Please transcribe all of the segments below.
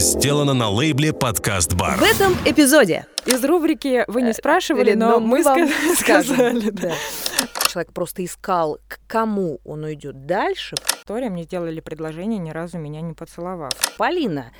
сделано на лейбле «Подкаст Бар». В этом эпизоде Из рубрики вы не спрашивали, Или, но, мы вам сказали. да. Человек просто искал, к кому он уйдет дальше. История мне сделали предложение, ни разу меня не поцеловав. Полина,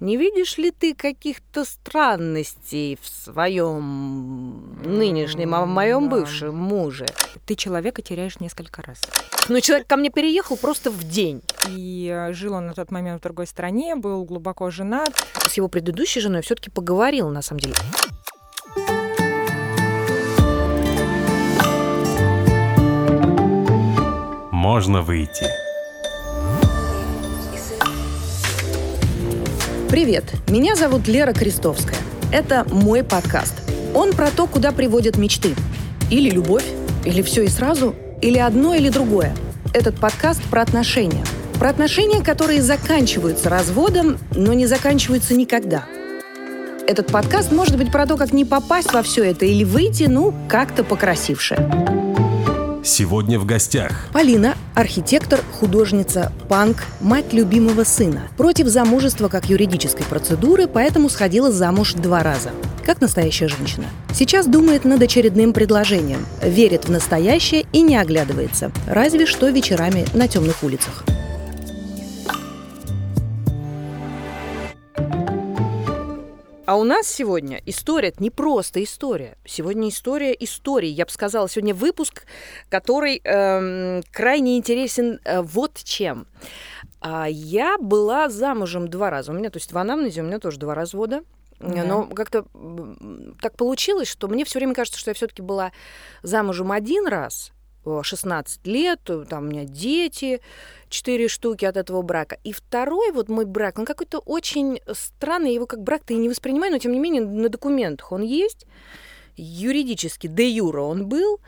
не видишь ли ты каких-то странностей в своем нынешнем, а в моем да. бывшем муже? Ты человека теряешь несколько раз. Ну, человек ко мне переехал просто в день. И э, жил он на тот момент в другой стране, был глубоко женат. С его предыдущей женой все-таки поговорил, на самом деле. Можно выйти. Привет, меня зовут Лера Крестовская. Это мой подкаст. Он про то, куда приводят мечты. Или любовь, или все и сразу, или одно, или другое. Этот подкаст про отношения. Про отношения, которые заканчиваются разводом, но не заканчиваются никогда. Этот подкаст может быть про то, как не попасть во все это или выйти, ну, как-то покрасивше. Сегодня в гостях Полина – архитектор, художница, панк, мать любимого сына. Против замужества как юридической процедуры, поэтому сходила замуж два раза. Как настоящая женщина. Сейчас думает над очередным предложением. Верит в настоящее и не оглядывается. Разве что вечерами на темных улицах. А у нас сегодня история, это не просто история. Сегодня история истории. Я бы сказала, сегодня выпуск, который эм, крайне интересен э, вот чем. А, я была замужем два раза. У меня, то есть в анамнезе у меня тоже два развода. Да. Но как-то так получилось, что мне все время кажется, что я все-таки была замужем один раз, 16 лет, э, там у меня дети, четыре штуки от этого брака. И второй вот мой брак, он какой-то очень странный, его как брак-то и не воспринимаю, но тем не менее на документах он есть, юридически, де юра он был,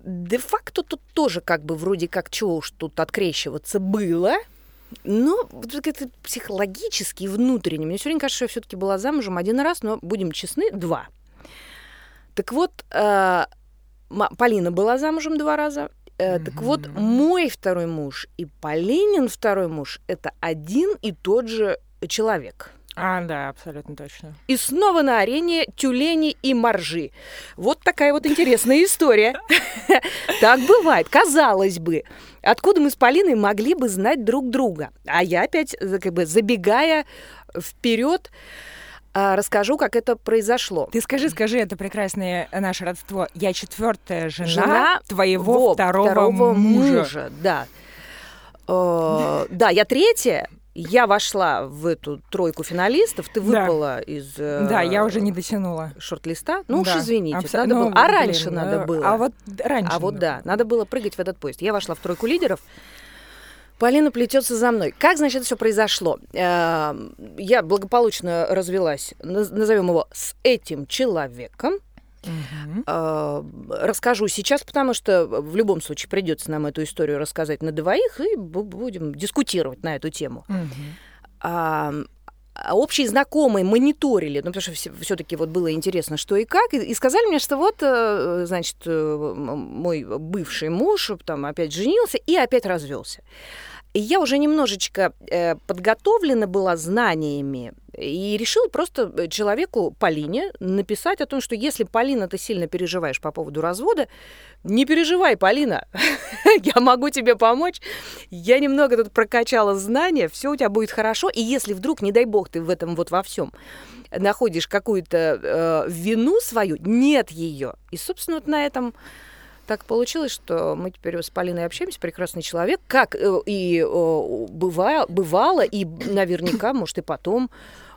де-факто тут тоже как бы вроде как чего уж тут открещиваться было, но это психологически и внутренне. Мне все время кажется, что я все-таки была замужем один раз, но будем честны, два. Так вот, э, Полина была замужем два раза. Э, Так вот, мой второй муж и Полинин второй муж – это один и тот же человек. А, да, абсолютно точно. И снова на арене тюлени и моржи. Вот такая вот интересная история. Так бывает, казалось бы. Откуда мы с Полиной могли бы знать друг друга? А я опять, как бы забегая вперед, расскажу, как это произошло. Ты скажи, скажи, это прекрасное наше родство. Я четвертая жена, Жена твоего Во, второго, мужа. мужа, Да. Э, Да, я третья. Я вошла в эту тройку финалистов. Ты Да. выпала из э, Да, я уже не дотянула. шорт-листа. Ну уж Да, извините, абсо- надо ну, было. А блин, раньше надо э, было. А вот раньше. А вот да, надо было прыгать в этот поезд. Я вошла в тройку лидеров. Полина плетется за мной. Как, значит, все произошло? Э, Я благополучно развелась, наз- назовем его, с этим человеком. Э, Расскажу сейчас, потому что в любом случае придется нам эту историю рассказать на двоих, и бу- будем дискутировать на эту тему. Мгм. А, общие знакомые мониторили, ну, потому что все-таки вот было интересно, что и как, и, и сказали мне, что вот, э, значит, э, мой бывший муж там опять женился и опять развелся. И я уже немножечко э, подготовлена была знаниями и решила просто э, человеку, Полине, написать о том, что если, Полина, ты сильно переживаешь по поводу развода, не переживай, Полина, я могу тебе помочь. Я немного тут прокачала знания, все у тебя будет хорошо. И если вдруг, не дай бог, ты в этом вот во всем находишь какую-то э, вину свою, нет ее. И, собственно, вот на этом так получилось, что мы теперь с Полиной общаемся, прекрасный человек, как э, и э, бывало, бывало, и наверняка, может, и потом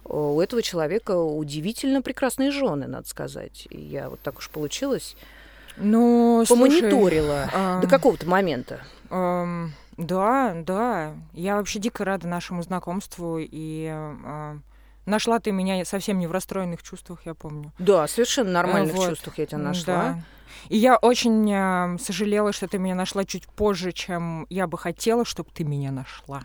э, у этого человека удивительно прекрасные жены, надо сказать. И я вот так уж получилось, Ну, слушай, помониторила а, до какого-то момента. Эм, да, да. Я вообще дико рада нашему знакомству. И э, нашла ты меня совсем не в расстроенных чувствах, я помню. Да, совершенно нормальных вот. чувствах я тебя нашла. Да. И я очень э, сожалела, что ты меня нашла чуть позже, чем я бы хотела, чтобы ты меня нашла.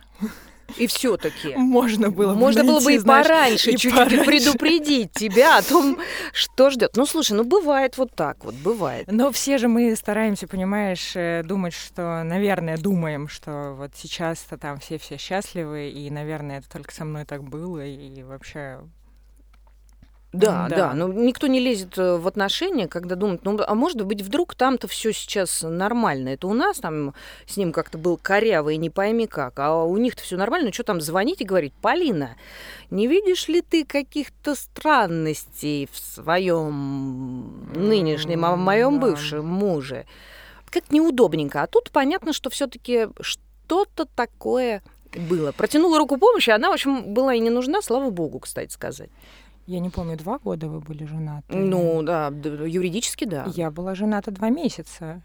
И все-таки. Можно было бы Можно было бы найти, и знаешь, пораньше чуть-чуть предупредить тебя о том, что ждет. Ну, слушай, ну бывает вот так вот, бывает. Но все же мы стараемся, понимаешь, э, думать, что, наверное, думаем, что вот сейчас-то там все-все счастливы, и, наверное, это только со мной так было, и вообще... Да, Да. да, но никто не лезет э, в отношения, когда думает, ну, а может быть, вдруг там-то все сейчас нормально. Это у нас там с ним как-то был корявый, не пойми как, а у них-то все нормально. Ну, что там звонить и говорить, Полина, не видишь ли ты каких-то странностей в своем нынешнем, а в моем да. бывшем муже? Как неудобненько. А тут понятно, что все-таки что-то такое было. Протянула руку помощи, она, в общем, была и не нужна, слава богу, кстати сказать. Я не помню, два года вы были женаты? Ну, да, юридически, да. Я была жената два месяца.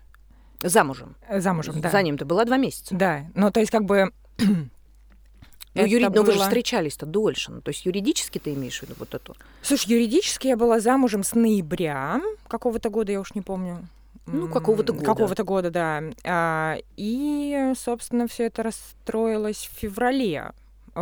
Замужем. Замужем, да. За ним ты была два месяца. Да, ну то есть как бы... Ну, юри- но вы же было- встречались-то дольше. Ну, то есть юридически ты имеешь в виду вот эту? Слушай, юридически я была замужем с ноября какого-то года, я уж не помню. Ну, какого-то года. Какого-то года, да. А, и, собственно, все это расстроилось в феврале.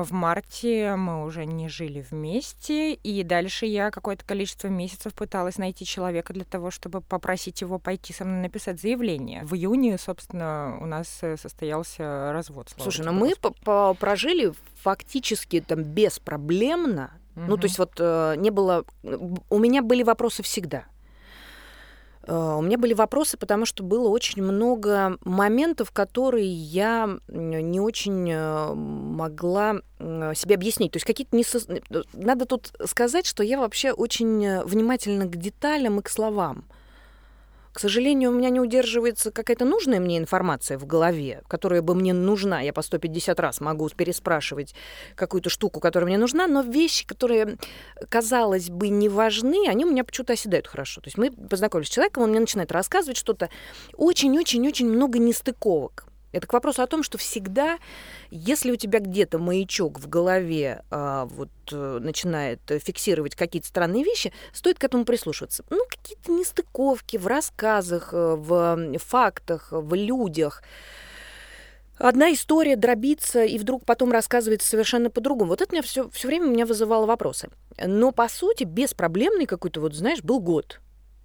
В марте мы уже не жили вместе, и дальше я какое-то количество месяцев пыталась найти человека для того, чтобы попросить его пойти со мной написать заявление. В июне, собственно, у нас э, состоялся развод. Слушай, ну тебе, мы прожили фактически там беспроблемно. Ну, Мгм. то есть вот э, не было... У меня были вопросы всегда. Э, У меня были вопросы, потому что было очень много моментов, которые я не очень э, могла себе объяснить. То есть какие-то не... Надо тут сказать, что я вообще очень э, внимательна к деталям и к словам. К сожалению, у меня не удерживается какая-то нужная мне информация в голове, которая бы мне нужна. Я по 150 раз могу переспрашивать какую-то штуку, которая мне нужна, но вещи, которые, казалось бы, не важны, они у меня почему-то оседают хорошо. То есть мы познакомились с человеком, он мне начинает рассказывать что-то. Очень-очень-очень много нестыковок. Это к вопросу о том, что всегда, если у тебя где-то маячок в голове а, вот э, начинает фиксировать какие-то странные вещи, стоит к этому прислушиваться. Ну, какие-то нестыковки в рассказах, э, в фактах, в людях. Одна история дробится и вдруг потом рассказывается совершенно по-другому. Вот это меня все, все время меня вызывало вопросы. Но, по сути, беспроблемный какой-то, вот знаешь, был год.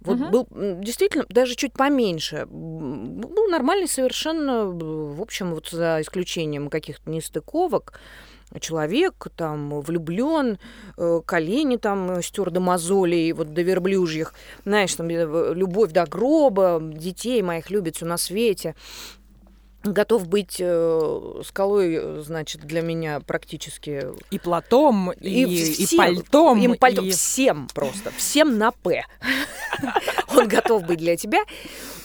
Вот Мгм. был действительно даже чуть поменьше. Был нормальный совершенно, в общем, вот за исключением каких-то нестыковок, человек там влюблен, колени там стер до мозолей, вот до верблюжьих, знаешь, там э, любовь до гроба, детей моих любит все на свете готов быть э, скалой, э, значит, для меня практически И платом, и, и всем, пальтом. им пальтом, и- всем просто, всем на П. Он готов быть для тебя.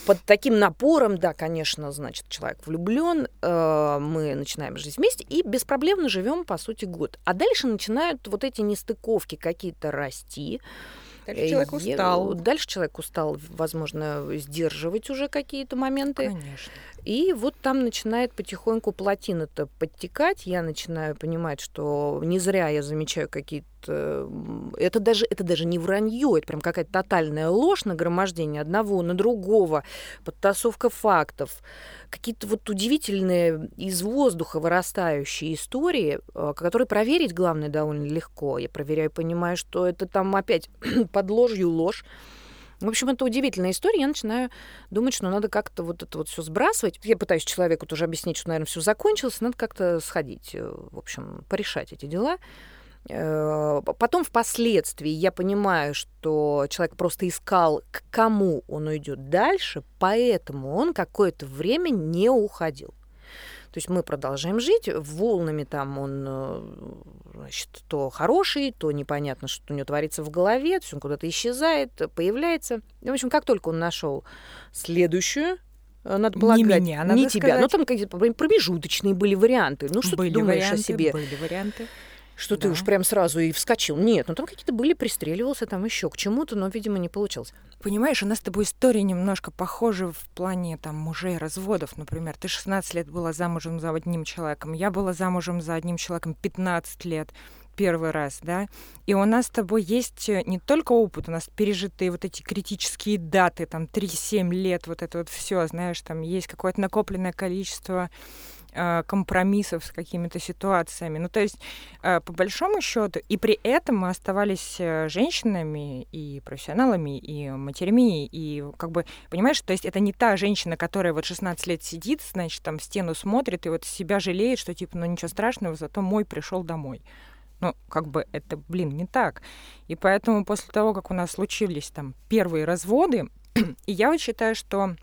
Под таким напором, да, конечно, значит, человек влюблен, э, мы начинаем жить вместе и беспроблемно живем, по сути, год. А дальше начинают вот эти нестыковки какие-то расти. Дальше человек Э, устал. Дальше человек устал, возможно, сдерживать уже какие-то моменты. Конечно. И вот там начинает потихоньку плотина-то подтекать. Я начинаю понимать, что не зря я замечаю какие-то... Это даже, это даже не вранье, это прям какая-то тотальная ложь, нагромождение одного на другого, подтасовка фактов. Какие-то вот удивительные из воздуха вырастающие истории, э, которые проверить, главное, довольно легко. Я проверяю, понимаю, что это там опять под ложью ложь. В общем, это удивительная история. Я начинаю думать, что надо как-то вот это вот все сбрасывать. Я пытаюсь человеку тоже объяснить, что, наверное, все закончилось, надо как-то сходить, э, в общем, порешать эти дела. Э, Потом впоследствии я понимаю, что человек просто искал, к кому он уйдет дальше, поэтому он какое-то время не уходил. То есть мы продолжаем жить, волнами там он, э, значит, то хороший, то непонятно, что у него творится в голове, то есть он куда-то исчезает, появляется. И, в общем, как только он нашел следующую, надо Не полагать, меня, надо не тебя. сказать. Ну, там какие-то промежуточные были варианты. Ну, что были ты думаешь варианты, о себе? Были варианты. Что ты Да. уж прям сразу и вскочил. Нет, ну там какие-то были, пристреливался там еще к чему-то, но, видимо, не получилось. Понимаешь, у нас с тобой истории немножко похожи в плане там мужей разводов. Например, ты 16 лет была замужем за одним человеком, я была замужем за одним человеком 15 лет первый раз, да, и у нас с тобой есть э, не только опыт, у нас пережитые вот эти критические даты, там 3-7 лет, вот это вот все, знаешь, там есть какое-то накопленное количество компромиссов с какими-то ситуациями. Ну, то есть, э, по большому счету, и при этом мы оставались э, женщинами и профессионалами, и матерями, и как бы, понимаешь, то есть это не та женщина, которая вот 16 лет сидит, значит, там стену смотрит и вот себя жалеет, что типа, ну ничего страшного, зато мой пришел домой. Ну, как бы это, блин, не так. И поэтому после того, как у нас случились там первые разводы, и я вот считаю, что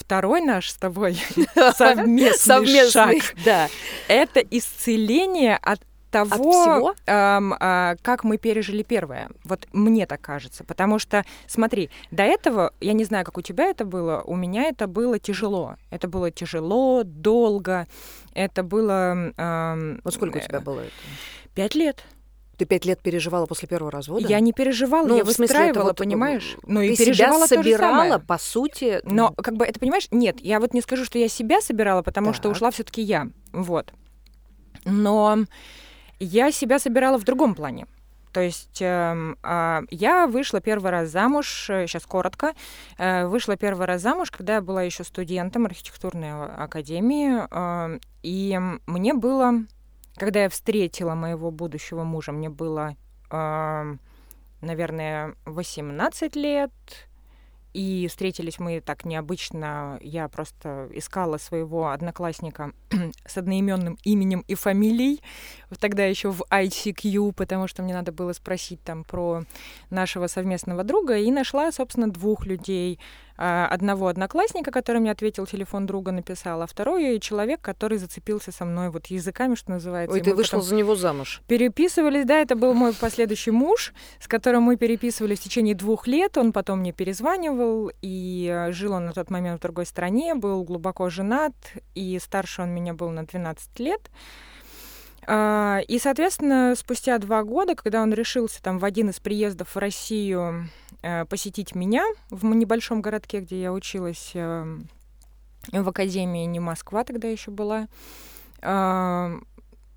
второй наш с тобой совместный, совместный шаг, да. это исцеление от того, эм, э, как мы пережили первое. Вот мне так кажется. Потому что, смотри, до этого, я не знаю, как у тебя это было, у меня это было тяжело. Это было тяжело, долго. Это было... Эм, вот сколько у тебя было это? Пять лет. Ты пять лет переживала после первого развода? Я не переживала, ну, я выстраивала, вот, понимаешь? Ну, и переживала себя собирала, по сути. Но, как бы, это понимаешь? Нет, я вот не скажу, что я себя собирала, потому так. что ушла все таки я. Вот. Но я себя собирала в другом плане. То есть э, э, я вышла первый раз замуж, сейчас коротко, э, вышла первый раз замуж, когда я была еще студентом архитектурной академии, э, и мне было когда я встретила моего будущего мужа, мне было, э, наверное, 18 лет, и встретились мы так необычно. Я просто искала своего одноклассника с одноименным именем и фамилией. Тогда еще в ICQ, потому что мне надо было спросить там про нашего совместного друга. И нашла, собственно, двух людей. А, одного одноклассника, который мне ответил, телефон друга написал, а второй человек, который зацепился со мной вот языками, что называется. Ой, ты вышел за него замуж? Переписывались, да, это был мой последующий муж, с которым мы переписывались в течение двух лет. Он потом мне перезванивал, и э, жил он на тот момент в другой стране, был глубоко женат, и старше он меня был на 12 лет. А, и, соответственно, спустя два года, когда он решился там в один из приездов в Россию посетить меня в небольшом городке, где я училась эм, в академии, не Москва тогда еще была. Эм,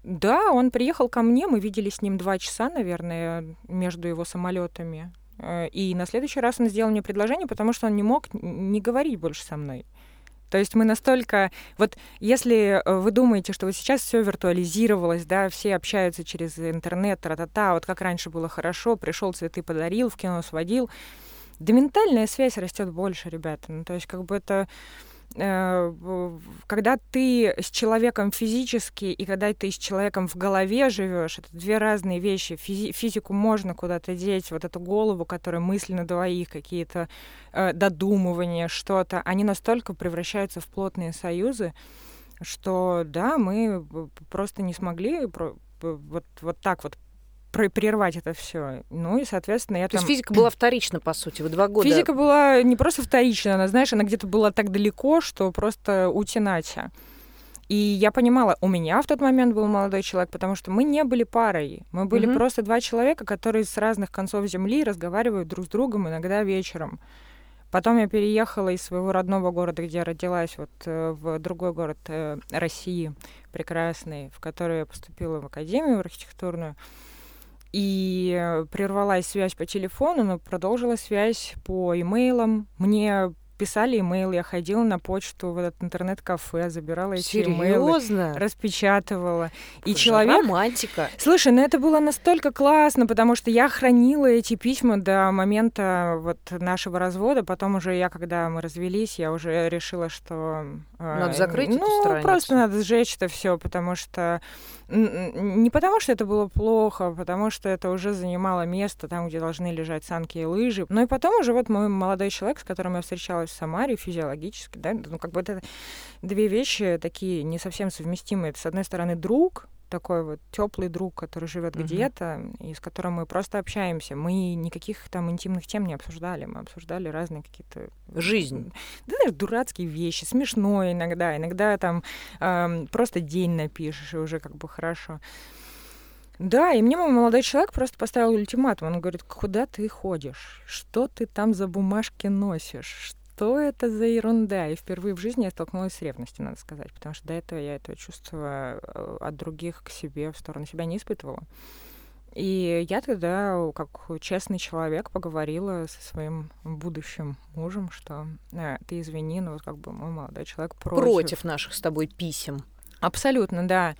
да, он приехал ко мне, мы видели с ним два часа, наверное, между его самолетами. Э, и на следующий раз он сделал мне предложение, потому что он не мог не говорить больше со мной. То есть мы настолько... Вот если э, вы думаете, что вот сейчас все виртуализировалось, да, все общаются через интернет, тра-та-та, вот как раньше было хорошо, пришел цветы подарил, в кино сводил, да ментальная связь растет больше, ребята. Ну, то есть как бы это когда ты с человеком физически и когда ты с человеком в голове живешь, это две разные вещи. Физи- физику можно куда-то деть, вот эту голову, которая мысли на двоих, какие-то э, додумывания, что-то, они настолько превращаются в плотные союзы, что да, мы просто не смогли вот, вот так вот прервать это все. Ну и, соответственно, я То там... есть физика была вторична, по сути, в два года? Физика была не просто вторична, она, знаешь, она где-то была так далеко, что просто утинатя. И я понимала, у меня в тот момент был молодой человек, потому что мы не были парой. Мы были mm-hmm. просто два человека, которые с разных концов земли разговаривают друг с другом иногда вечером. Потом я переехала из своего родного города, где я родилась, вот э, в другой город э, России, прекрасный, в который я поступила в академию архитектурную. И прервалась связь по телефону, но продолжила связь по имейлам. Мне писали имейл, я ходила на почту в этот интернет-кафе, забирала эти имейлы, распечатывала. И человек... Романтика. Слушай, ну это было настолько классно, потому что я хранила эти письма до момента вот нашего развода. Потом уже я, когда мы развелись, я уже решила, что... Надо закрыть ну, эту страницу. просто надо сжечь это все, потому что... Не потому что это было плохо, а потому что это уже занимало место там, где должны лежать санки и лыжи. Ну и потом уже вот мой молодой человек, с которым я встречалась в Самаре физиологически, да, ну как бы это две вещи такие не совсем совместимые. Это, с одной стороны, друг, такой вот теплый друг, который живет uh-huh. где-то, и с которым мы просто общаемся. Мы никаких там интимных тем не обсуждали, мы обсуждали разные какие-то жизнь, да, даже дурацкие вещи, смешное иногда, иногда там эм, просто день напишешь и уже как бы хорошо. Да, и мне мой молодой человек просто поставил ультиматум. Он говорит, куда ты ходишь? Что ты там за бумажки носишь? Что это за ерунда? И впервые в жизни я столкнулась с ревностью, надо сказать, потому что до этого я этого чувства э, от других к себе, в сторону себя не испытывала. И я тогда, как честный человек, поговорила со своим будущим мужем, что э, ты извини, но вот как бы мой молодой человек против. Против наших с тобой писем. Абсолютно, да.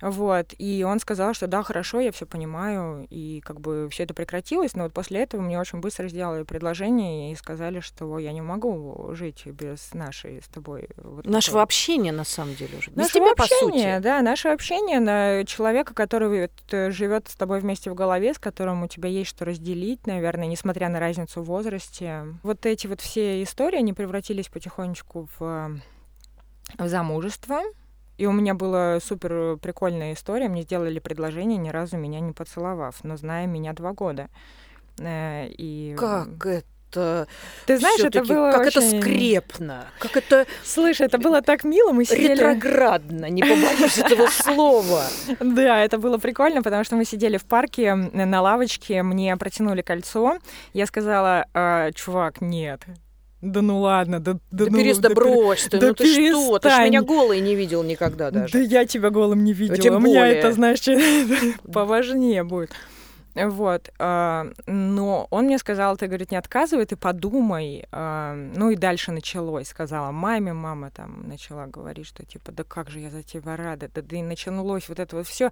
Вот. И он сказал, что да, хорошо, я все понимаю, и как бы все это прекратилось, но вот после этого мне очень быстро сделали предложение и сказали, что я не могу жить без нашей с тобой. Вот нашего такой... общения, на самом деле, уже. Без нашего тебя, общения, по сути. да, наше общение на человека, который э, живет с тобой вместе в голове, с которым у тебя есть что разделить, наверное, несмотря на разницу в возрасте. Вот эти вот все истории, они превратились потихонечку в, в замужество. И у меня была супер прикольная история. Мне сделали предложение, ни разу меня не поцеловав, но зная меня два года. Э, и... Как это? Ты знаешь, это было как очень... это скрепно, как это... Слышь, это было так мило, мы сидели... Ретроградно, не побоюсь этого слова. Да, это было прикольно, потому что мы сидели в парке на лавочке, мне протянули кольцо, я сказала, «А, чувак, нет, да ну ладно, да, да, да ну, перестань, да, брось ты, да ну ты перестань. что? Ты ж меня голой не видел никогда даже. Да я тебя голым не видела, Тем у меня более. это, знаешь, поважнее будет. Вот. А, но он мне сказал, ты, говорит, не отказывай, ты подумай. А, ну и дальше началось. Сказала маме, мама там начала говорить, что типа, да как же я за тебя рада. Да, да и началось вот это вот все.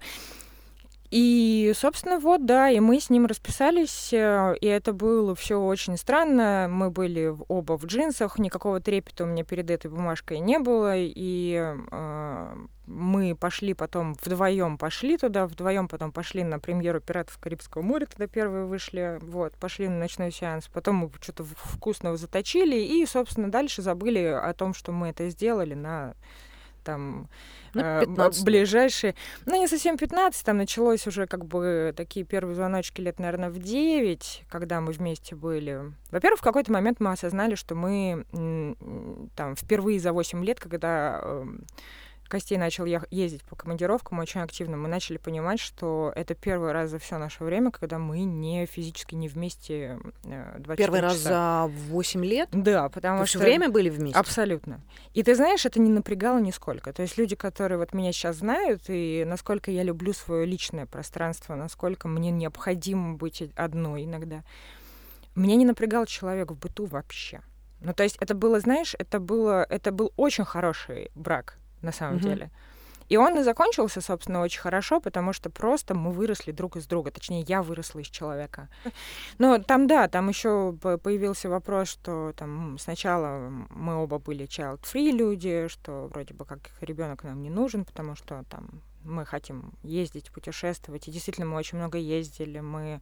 И, собственно, вот, да, и мы с ним расписались, э, и это было все очень странно. Мы были оба в джинсах, никакого трепета у меня перед этой бумажкой не было, и э, мы пошли потом вдвоем пошли туда, вдвоем потом пошли на премьеру «Пиратов Карибского моря», тогда первые вышли, вот, пошли на ночной сеанс, потом мы что-то вкусного заточили, и, собственно, дальше забыли о том, что мы это сделали на там ну, э, ближайшие, ну не совсем 15, там началось уже как бы такие первые звоночки лет, наверное, в 9, когда мы вместе были. Во-первых, в какой-то момент мы осознали, что мы там впервые за 8 лет, когда эм, Костей начал ездить по командировкам очень активно, мы начали понимать, что это первый раз за все наше время, когда мы не физически не вместе 24 э, Первый часа. раз за 8 лет? Да, потому Вы что... время были вместе? Абсолютно. И ты знаешь, это не напрягало нисколько. То есть люди, которые вот меня сейчас знают, и насколько я люблю свое личное пространство, насколько мне необходимо быть одной иногда, меня не напрягал человек в быту вообще. Ну, то есть это было, знаешь, это было, это был очень хороший брак на самом mm-hmm. деле. И он и закончился, собственно, очень хорошо, потому что просто мы выросли друг из друга. Точнее, я выросла из человека. Но там, да, там еще появился вопрос, что там сначала мы оба были child-free люди, что вроде бы как ребенок нам не нужен, потому что там мы хотим ездить, путешествовать. И действительно, мы очень много ездили. Мы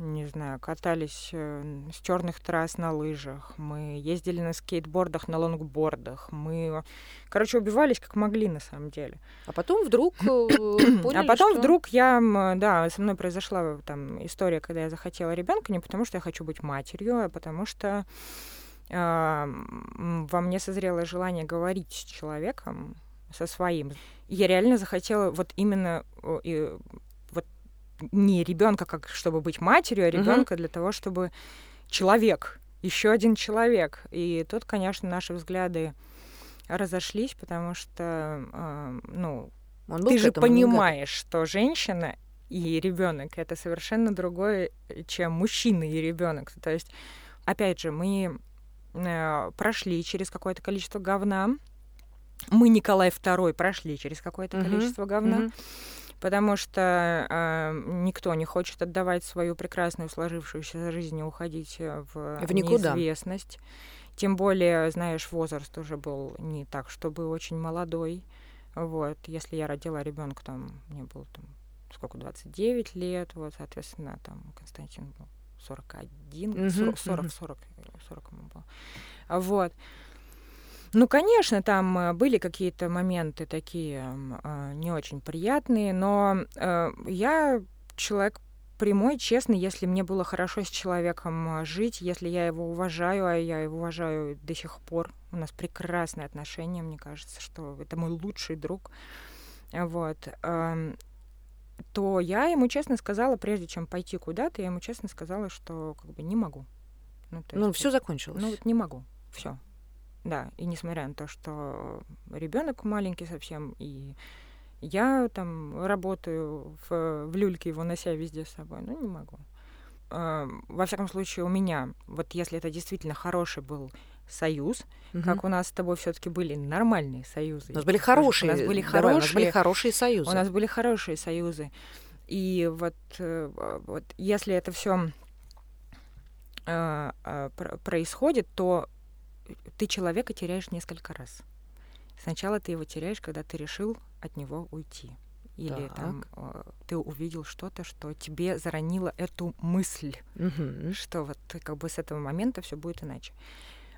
не знаю, катались э, с черных трасс на лыжах, мы ездили на скейтбордах, на лонгбордах, мы, короче, убивались как могли на самом деле. А потом вдруг э, поняли, А потом что... вдруг я, да, со мной произошла там история, когда я захотела ребенка не потому, что я хочу быть матерью, а потому что э, во мне созрело желание говорить с человеком, со своим. Я реально захотела вот именно и не ребенка, как чтобы быть матерью, а ребенка uh-huh. для того, чтобы человек, еще один человек. И тут, конечно, наши взгляды разошлись, потому что, э, ну, Он ты же понимаешь, что женщина и ребенок это совершенно другое, чем мужчина и ребенок. То есть, опять же, мы э, прошли через какое-то количество говна. Мы, Николай II, прошли через какое-то uh-huh. количество говна. Uh-huh потому что э, никто не хочет отдавать свою прекрасную сложившуюся жизнь и уходить э, в, в никуда. неизвестность. Тем более, знаешь, возраст уже был не так, чтобы очень молодой. Вот, если я родила ребенка, там мне было там сколько, 29 лет, вот, соответственно, там Константин был 41, mm-hmm. 40, 40, 40, 40 ему было. Вот. Ну, конечно, там э, были какие-то моменты такие э, не очень приятные, но э, я человек прямой, честный, если мне было хорошо с человеком жить, если я его уважаю, а я его уважаю до сих пор, у нас прекрасные отношения, мне кажется, что это мой лучший друг, вот, э, то я ему честно сказала, прежде чем пойти куда-то, я ему честно сказала, что как бы не могу. Ну, ну все закончилось. Ну, вот не могу, все. Да, и несмотря на то, что ребенок маленький совсем, и Я там работаю в, в люльке, его нося везде с собой. Ну, не могу. Э, во всяком случае, у меня, вот если это действительно хороший был союз, угу. как у нас с тобой все-таки были нормальные союзы. У нас были хорошие, у нас были хорошие, у нас были хорошие союзы. У нас были хорошие союзы. И вот, э, вот если это все э, э, происходит, то ты человека теряешь несколько раз. Сначала ты его теряешь, когда ты решил от него уйти. Или так. там ты увидел что-то, что тебе заронило эту мысль, угу. что вот как бы с этого момента все будет иначе.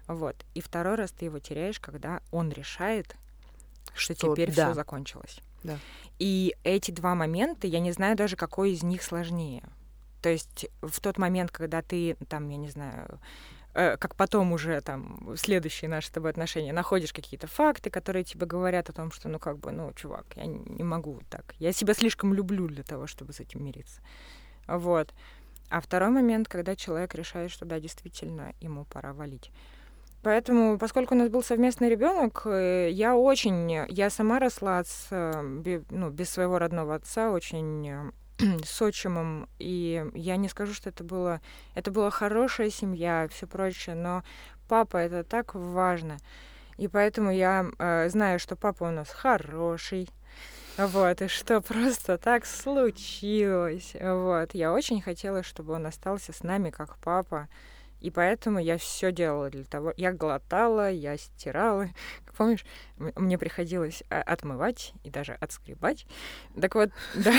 Вот. И второй раз ты его теряешь, когда он решает, что, что теперь да. все закончилось. Да. И эти два момента, я не знаю даже, какой из них сложнее. То есть в тот момент, когда ты там, я не знаю, э, как потом уже там следующие наши с тобой отношения, находишь какие-то факты, которые тебе говорят о том, что, ну, как бы, ну, чувак, я не могу так. Я себя слишком люблю для того, чтобы с этим мириться. Вот. А второй момент, когда человек решает, что да, действительно, ему пора валить. Поэтому, поскольку у нас был совместный ребенок, э, я очень, я сама росла с, э, ну, без своего родного отца, очень с отчимом, и я не скажу, что это было, это была хорошая семья, все прочее, но папа это так важно, и поэтому я э, знаю, что папа у нас хороший, вот, и что просто так случилось, вот, я очень хотела, чтобы он остался с нами как папа, и поэтому я все делала для того. Я глотала, я стирала. Помнишь, мне приходилось а, отмывать и даже отскребать. Так вот, да.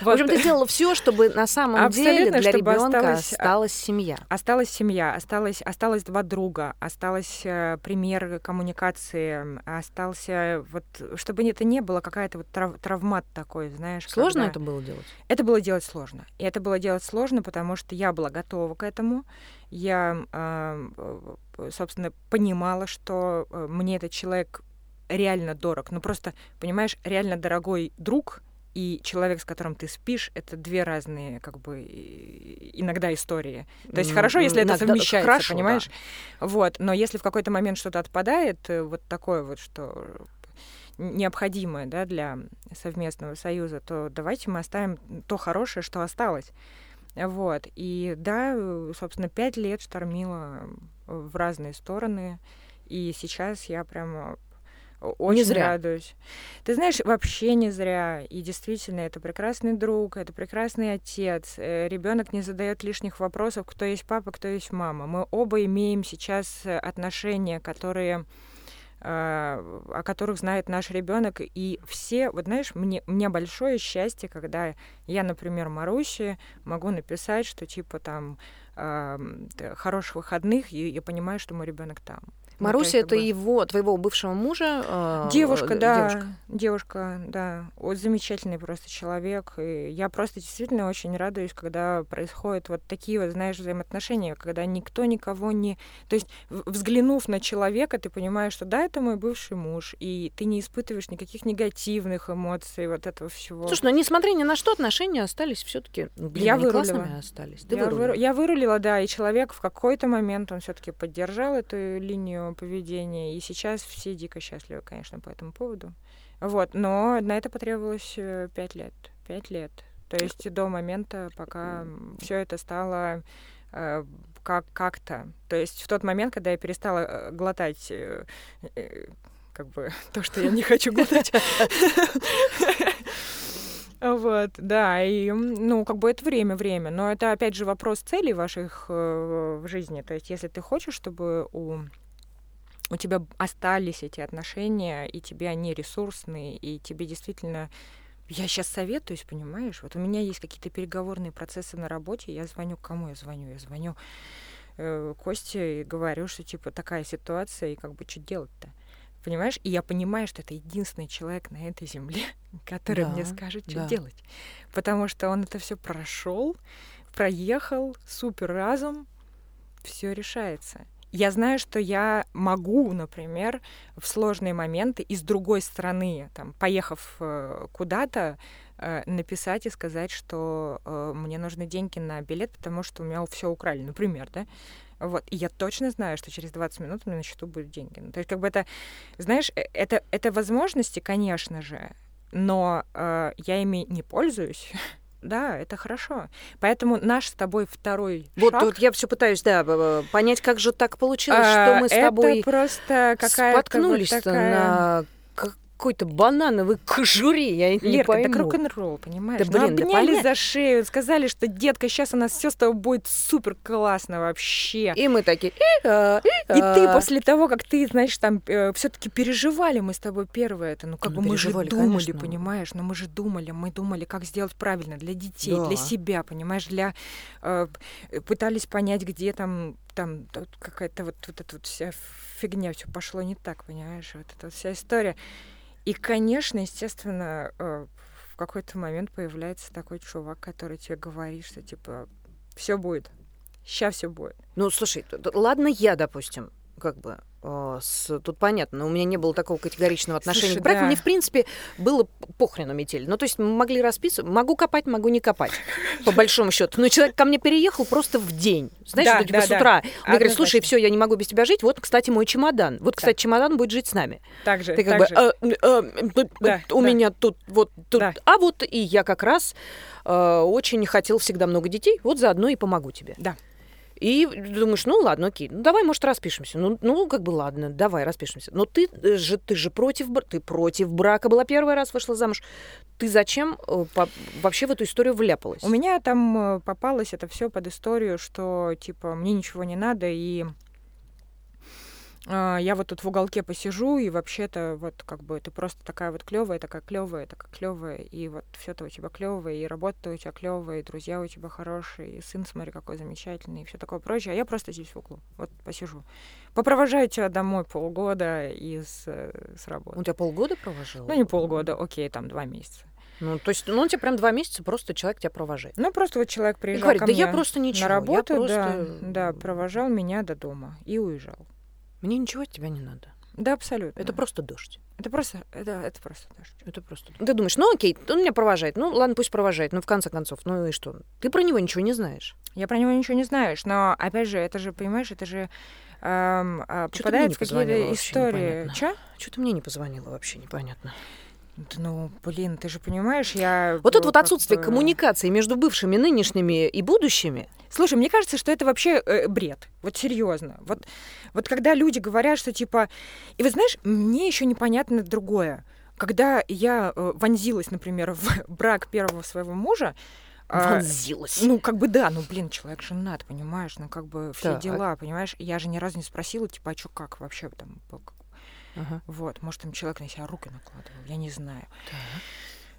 В общем, ты сделала все, чтобы на самом деле для ребенка осталась семья. Осталась семья, осталось, осталось два друга, осталось э, пример коммуникации, остался вот, чтобы это не было какая-то вот травмат такой, знаешь. Сложно это было делать? Это было делать сложно. И это было делать сложно, потому что я была готова к этому я, собственно, понимала, что э, мне этот человек реально дорог. Ну просто, понимаешь, реально дорогой друг и человек, с которым ты спишь, это две разные, как бы, иногда истории. То есть хорошо, если иногда это совмещается, хорошо, понимаешь? Да. Вот, но если в какой-то момент что-то отпадает, э, вот такое вот, что необходимое, да, для совместного союза, то давайте мы оставим то хорошее, что осталось. Вот. И да, собственно, пять лет штормила в разные стороны. И сейчас я прямо очень не зря. радуюсь. Ты знаешь, вообще не зря. И действительно, это прекрасный друг, это прекрасный отец. Э, Ребенок не задает лишних вопросов, кто есть папа, кто есть мама. Мы оба имеем сейчас отношения, которые а, о которых знает наш ребенок. И все, вот знаешь, мне, мне большое счастье, когда я, например, Маруси могу написать, что типа там хороших выходных, и я понимаю, что мой ребенок там. Маруся это, бы... его, твоего бывшего мужа? Э, девушка, да. Девушка. девушка, да. Вот замечательный просто человек. И я просто действительно очень радуюсь, когда происходят вот такие вот, знаешь, взаимоотношения, когда никто никого не... То есть, взглянув на человека, ты понимаешь, что да, это мой бывший муж, и ты не испытываешь никаких негативных эмоций, вот этого всего. Слушай, ну несмотря ни на что, отношения остались все таки ну, я вырулила. остались. Ты я, вырулила. Выру... я вырулила, да, и человек в какой-то момент, он все таки поддержал эту линию поведения. И сейчас все дико счастливы, конечно, по этому поводу. Вот, но на это потребовалось э, пять лет. Пять лет. То есть до момента, пока все это стало э, как как-то. То есть в тот момент, когда я перестала э, глотать э, э, как бы то, что я не хочу глотать. Вот, да, и, ну, как бы это время, время. Но это, опять же, вопрос целей ваших э, в жизни. То есть, если ты хочешь, чтобы у у тебя остались эти отношения, и тебе они ресурсные, и тебе действительно я сейчас советуюсь, понимаешь? Вот у меня есть какие-то переговорные процессы на работе, я звоню кому я звоню? Я звоню э, Косте и говорю, что типа такая ситуация, и как бы что делать-то? Понимаешь? И я понимаю, что это единственный человек на этой земле, который да, мне скажет, что да. делать. Потому что он это все прошел, проехал, супер разум, все решается. Я знаю, что я могу, например, в сложные моменты и с другой стороны, там, поехав э, куда-то, э, написать и сказать, что э, мне нужны деньги на билет, потому что у меня все украли, например, да. Вот. И я точно знаю, что через 20 минут у меня на счету будут деньги. Ну, то есть, как бы это, знаешь, это, это возможности, конечно же, но э, я ими не пользуюсь. Да, это хорошо. Поэтому наш с тобой второй Вот, шаг... вот я все пытаюсь, да, понять, как же так получилось, а, что мы с это тобой просто какая-то споткнулись вот такая... на какой-то банановой кожуре, я не Лерка, пойму. так рок-н-ролл, понимаешь? Да, Ну, блин, да обняли понятно. за шею, сказали, что, детка, сейчас у нас все с тобой будет супер классно вообще. И мы такие... «Э, э, И ты э». после того, как ты, знаешь, там все-таки переживали мы с тобой первое это, ну как Ну, бы мы же думали, понимаешь, но мы же думали, мы думали, как сделать правильно для детей, Да. для себя, понимаешь, для э, пытались понять, где там там какая-то вот, вот эта вот вся фигня, все пошло не так, понимаешь, вот эта вся история. И, конечно, естественно, э, в какой-то момент появляется такой чувак, который тебе говорит, что типа все будет, сейчас все будет. Ну, слушай, ладно я, допустим, как бы, с- тут понятно, у меня не было такого категоричного отношения Слушай, к браку. да. Мне, в принципе, было похрену метель. Ну, то есть мы могли расписывать, могу копать, могу не копать, по большому счету. Но человек ко мне переехал просто в день. Знаешь, Да, что типа да, с да. утра. Он говорит, слушай, все, я не могу без тебя жить. Вот, кстати, мой чемодан. Вот, кстати, чемодан будет жить с нами. Так же, Ты как так бы, же. «А, а, тут- Да, у да. меня тут, вот тут. Да. А вот и я как раз э, очень хотел всегда много детей. Вот заодно и помогу тебе. Да. И думаешь, ну ладно, окей, ну давай, может, распишемся. Ну, ну как бы ладно, давай распишемся. Но ты же, ты же против, ты против брака была первый раз, вышла замуж. Ты зачем э, вообще в эту историю вляпалась? У меня там э, попалось это все под историю, что типа мне ничего не надо, и я вот тут в уголке посижу, и вообще-то вот как бы ты просто такая вот клевая, такая клевая, такая клевая, и вот все то у тебя клевое, и работа у тебя клевая, и друзья у тебя хорошие, и сын, смотри, какой замечательный, и все такое прочее. А я просто здесь в углу, вот посижу. Попровожаю тебя домой полгода из э, с работы. Он тебя полгода провожал? Ну, не полгода, окей, там два месяца. Ну, то есть, ну, он тебя прям два месяца просто человек тебя провожает. Ну, просто вот человек И приезжал говорит, ко да мне я просто ничего, на я работу, просто- да, да, провожал меня до дома и уезжал. Мне ничего от тебя не надо. Да, абсолютно. Это просто дождь. это просто, это, это просто дождь. Это просто... Ты думаешь, ну окей, он меня провожает. Ну ладно, пусть провожает. Ну в конце концов, ну и что? Ты про него ничего не знаешь. Я про него ничего не знаешь, но опять же, это же, понимаешь, это же эм, а, Чё ты мне не попадает в какие-то истории. Чё? Что ты мне не позвонила вообще, непонятно. Ну, блин, ты же понимаешь, я... Вот это вот отсутствие коммуникации между бывшими, нынешними и будущими. Слушай, мне кажется, что это вообще э, бред. Вот серьезно. Вот, вот когда люди говорят, что типа... И вы знаешь, мне еще непонятно другое. Когда я э, вонзилась, например, в брак первого своего мужа, а, Вонзилась. Ну, как бы да, ну, блин, человек женат, понимаешь, ну, как бы все Так. дела, понимаешь. Я же ни разу не спросила, типа, а что, как вообще там, Ага. вот, может, там человек на себя руки накладывал, я не знаю. Так.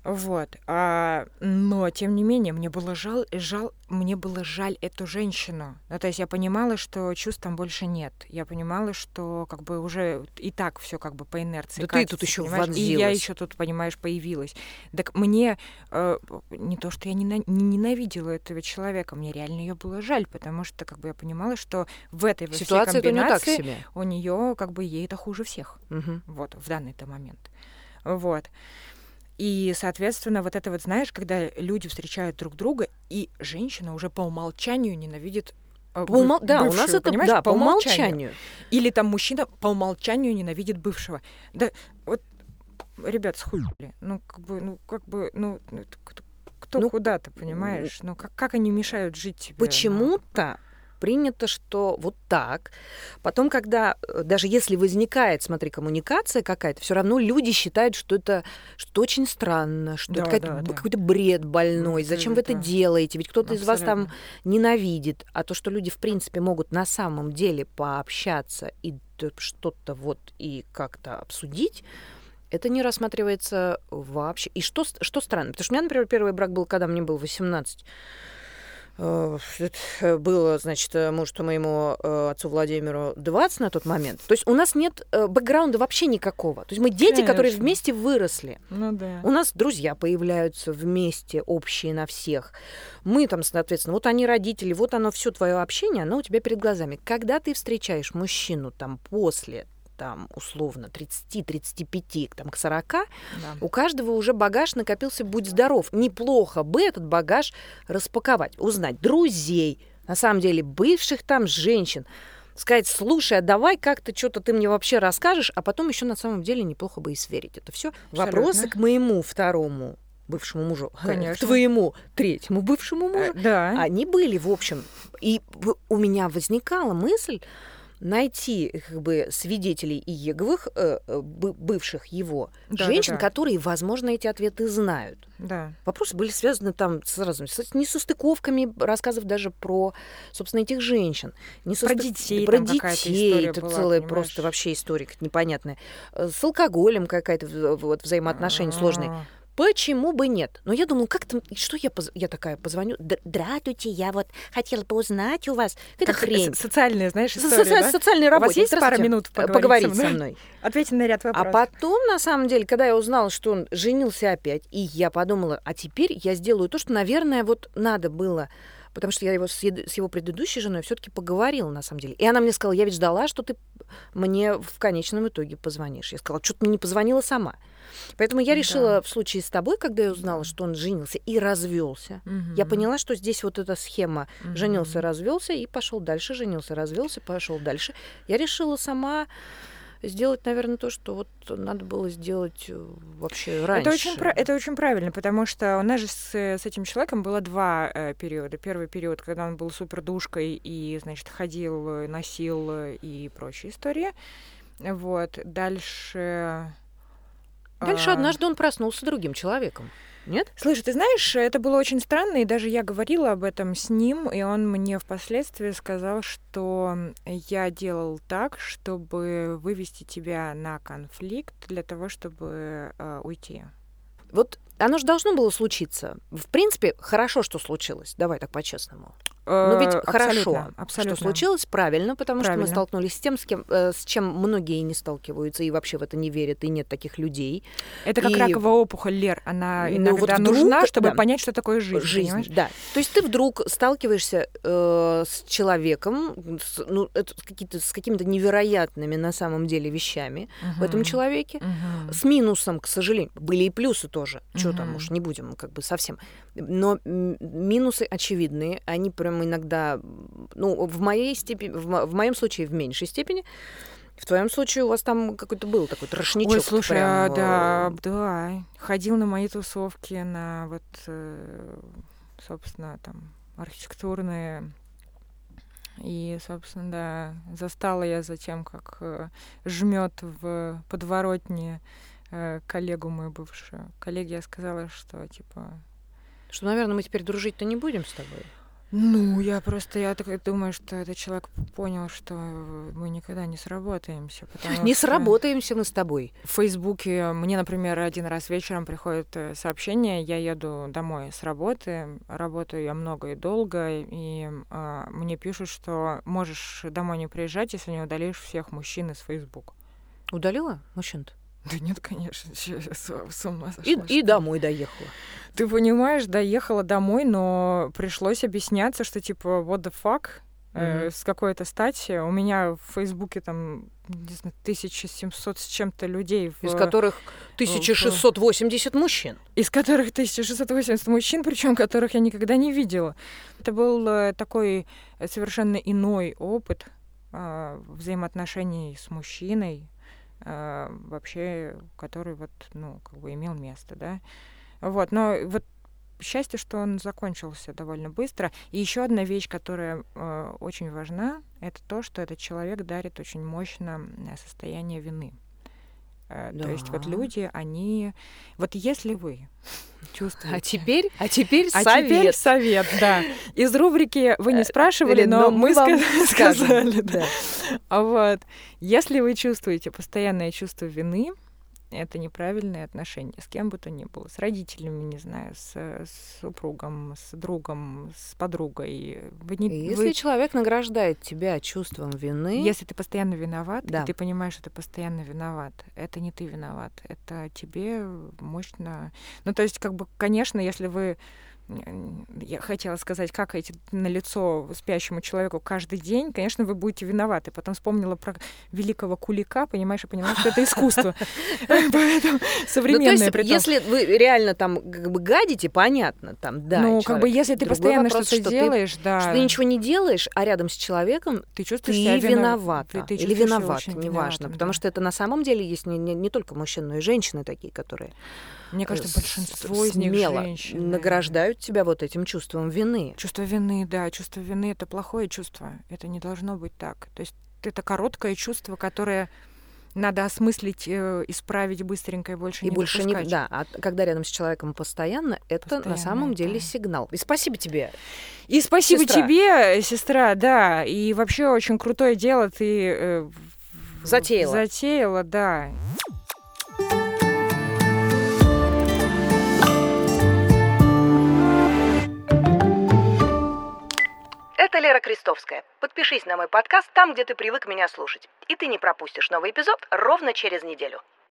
Вот. А, но, тем не менее, мне было жал, жал, мне было жаль эту женщину. Ну, то есть я понимала, что чувств там больше нет. Я понимала, что как бы уже и так все как бы по инерции. Да ты катится, тут ещё понимаешь? И я вонзилась. еще тут, понимаешь, появилась. Так мне э, не то, что я не ненавидела этого человека, мне реально ее было жаль, потому что как бы я понимала, что в этой во всей Ситуация не так комбинации себе. у нее как бы ей это хуже всех Мгм. вот, в данный-то момент. Вот. И, соответственно, вот это вот, знаешь, когда люди встречают друг друга, и женщина уже по умолчанию ненавидит э, По умол- бы- Да, у нас бывшую, это да, по умолчанию. Или там мужчина по умолчанию ненавидит бывшего. Да, вот, ребят, схуяли. Ну, как бы, ну, как бы, ну, ну, кто, Ну, куда ты, понимаешь? Ну, как, как они мешают жить тебе? Почему-то принято, что вот так. Потом, когда, э, даже если возникает, смотри, коммуникация какая-то, все равно люди считают, что это что очень странно, что Да, это да, да. какой-то бред больной. Зачем вы это Абсолютно. делаете? Ведь кто-то из вас там ненавидит. А то, что люди, в принципе, могут на самом деле пообщаться и что-то вот и как-то обсудить, это не рассматривается вообще. И что, что странно? Потому что у меня, например, первый брак был, когда мне было 18. Э, это Было, значит, э, мужу моему э, отцу Владимиру 20 на тот момент. То есть у нас нет э, бэкграунда вообще никакого. То есть мы дети, которые Конечно. вместе выросли. Ну да. У нас друзья появляются вместе, общие на всех. Мы там, соответственно, вот они родители, вот оно все твое общение, оно у тебя перед глазами. Когда ты встречаешь мужчину там после там, условно, 30-35, там, к 40, да. у каждого уже багаж накопился, будь здоров. Неплохо бы этот багаж распаковать, узнать друзей, на самом деле бывших там женщин. сказать, слушай, а давай как-то что-то ты мне вообще расскажешь, а потом еще на самом деле неплохо бы и сверить. Это все вопросы к моему второму бывшему мужу, Конечно. к твоему третьему бывшему мужу. Э, да. Они были, в общем, и у меня возникала мысль найти как бы свидетелей Иеговых, э, э, бы- бывших его Да, женщин, да, да. которые, возможно, эти ответы знают. Да. Вопросы были связаны там с разными, с несостыковками рассказов даже про, собственно, этих женщин. Не Про детей Про детей. Это была, целая понимаешь? просто вообще история какая-то непонятная. Э, С алкоголем какая-то вот, взаимоотношения сложные. А, Почему бы нет? Но я думала, как там, что я, поз- я такая позвоню, «Д- здравствуйте, я вот хотела бы узнать у вас. Какая-то Как хрень. со- социальная, знаешь, история, со- да? Социальный У вас есть пара минут Э, поговорить поговорить со со мной? мной? Ответьте на ряд А вопросов. потом, на самом деле, когда я узнала, что он женился опять, и я подумала, а теперь я сделаю то, что, наверное, вот надо было, потому что я его с, с его предыдущей женой все-таки поговорила, на самом деле. И она мне сказала, я ведь ждала, что ты мне в конечном итоге позвонишь. Я сказала, что ты мне не позвонила сама. Поэтому я Да. решила в случае с тобой, когда я узнала, что он женился и развелся, я Мгм. поняла, что здесь вот эта схема Мгм. женился, развелся и пошел дальше, женился, развелся, пошел дальше. Я решила сама сделать, наверное, то, что вот надо было сделать э, вообще раньше. Это очень, это очень правильно, потому что у нас же с, с этим человеком было два э, периода. Первый период, когда он был супер душкой и, значит, ходил, э, носил э, и прочие истории. Вот. Дальше... Дальше а, однажды он проснулся другим человеком. Нет? Слушай, ты знаешь, это было очень странно, и даже я говорила об этом с ним, и он мне впоследствии сказал, что я делал так, чтобы вывести тебя на конфликт для того, чтобы э, уйти. Вот оно же должно было случиться. В принципе, хорошо, что случилось. Давай так по-честному. Но ведь Э, хорошо, абсолютно, абсолютно. что случилось, правильно, потому что Правильно. мы столкнулись с тем, с, кем, э, с чем многие не сталкиваются и вообще в это не верят, и нет таких людей. Это как И- раковая опухоль, Лер. Она Ну, иногда вот вдруг, нужна, чтобы да. понять, что такое жизнь. жизнь, понимаешь? да. То есть ты вдруг сталкиваешься э, с человеком, с, ну, это какие-то, с какими-то невероятными на самом деле вещами в этом человеке. Мгм. С минусом, к сожалению. Были и плюсы тоже. Что там уж не будем, как бы совсем. Но минусы очевидные. Они прям иногда, ну, в моей степени, в, мо- в моем случае в меньшей степени. В твоем случае у вас там какой-то был такой трошничок. Ой, слушай, прям, а, э, да, да. Ходил на мои тусовки, на вот, э, собственно, там, архитектурные. И, собственно, да, застала я за тем, как жмет в подворотне э, коллегу мою бывшую. Коллеге я сказала, что, типа, Что, наверное, мы теперь дружить-то не будем с тобой. Ну, я просто, я так думаю, что этот человек понял, что мы никогда не сработаемся. Не сработаемся мы с тобой. В Фейсбуке мне, например, один раз вечером приходит э, сообщение, я еду домой с работы, работаю я много и долго, и а, мне пишут, что можешь домой не приезжать, если не удалишь всех мужчин из Фейсбука. Удалила мужчин-то? Да нет, конечно, с, ума сошла. И, и домой доехала. Ты понимаешь, доехала домой, но пришлось объясняться, что типа what the fuck, э, Мгм. с какой-то стати. У меня в Фейсбуке там, не знаю, 1700 с чем-то людей, в- Из которых 1680 мужчин. из которых 1680 мужчин, причем которых я никогда не видела. Это был э, такой э, совершенно иной опыт а, взаимоотношений с мужчиной, вообще, который вот, ну, как бы имел место, да. Вот, но вот счастье, что он закончился довольно быстро. И еще одна вещь, которая э, очень важна, это то, что этот человек дарит очень мощно э, состояние вины. Э, То есть вот Да. люди, они... Вот если вы чувствуете... А теперь, а теперь А совет. теперь совет, да. Из рубрики вы не спрашивали, Или, но, мы вам сказали. да. Да. А вот, если вы чувствуете постоянное чувство вины, это неправильные отношения с кем бы то ни было, с родителями, не знаю, с, с супругом, с другом, с подругой. Вы не, И вы- Если человек награждает тебя чувством вины, если ты постоянно виноват, Да. и ты понимаешь, что ты постоянно виноват, это не ты виноват, это тебе мощно. Ну, то есть, как бы, конечно, если вы я хотела сказать, как эти на лицо спящему человеку каждый день, конечно, вы будете виноваты. Потом вспомнила про великого кулика, понимаешь, и поняла, что это искусство. Поэтому современное. Ну, если вы реально там гадите, понятно, там, да. Ну, как бы если ты постоянно что-то делаешь, да. Что ты ничего не делаешь, а рядом с человеком ты чувствуешь себя виновата. Или виноват, неважно. Потому что это на самом деле есть не только мужчины, но и женщины такие, которые мне кажется, большинство из них женщин. награждают тебя вот этим чувством вины. Чувство вины, да, чувство вины это плохое чувство. Это не должно быть так. То есть это короткое чувство, которое надо осмыслить, э, исправить быстренько и больше и не больше допускать. не да, а когда рядом с человеком постоянно, это постоянно, на самом деле сигнал. И спасибо тебе. И спасибо сестра. тебе, сестра, да. И вообще очень крутое дело ты э, затеяла. Затеяла, да. Это Лера Крестовская. Подпишись на мой подкаст там, где ты привык меня слушать. И ты не пропустишь новый эпизод ровно через неделю.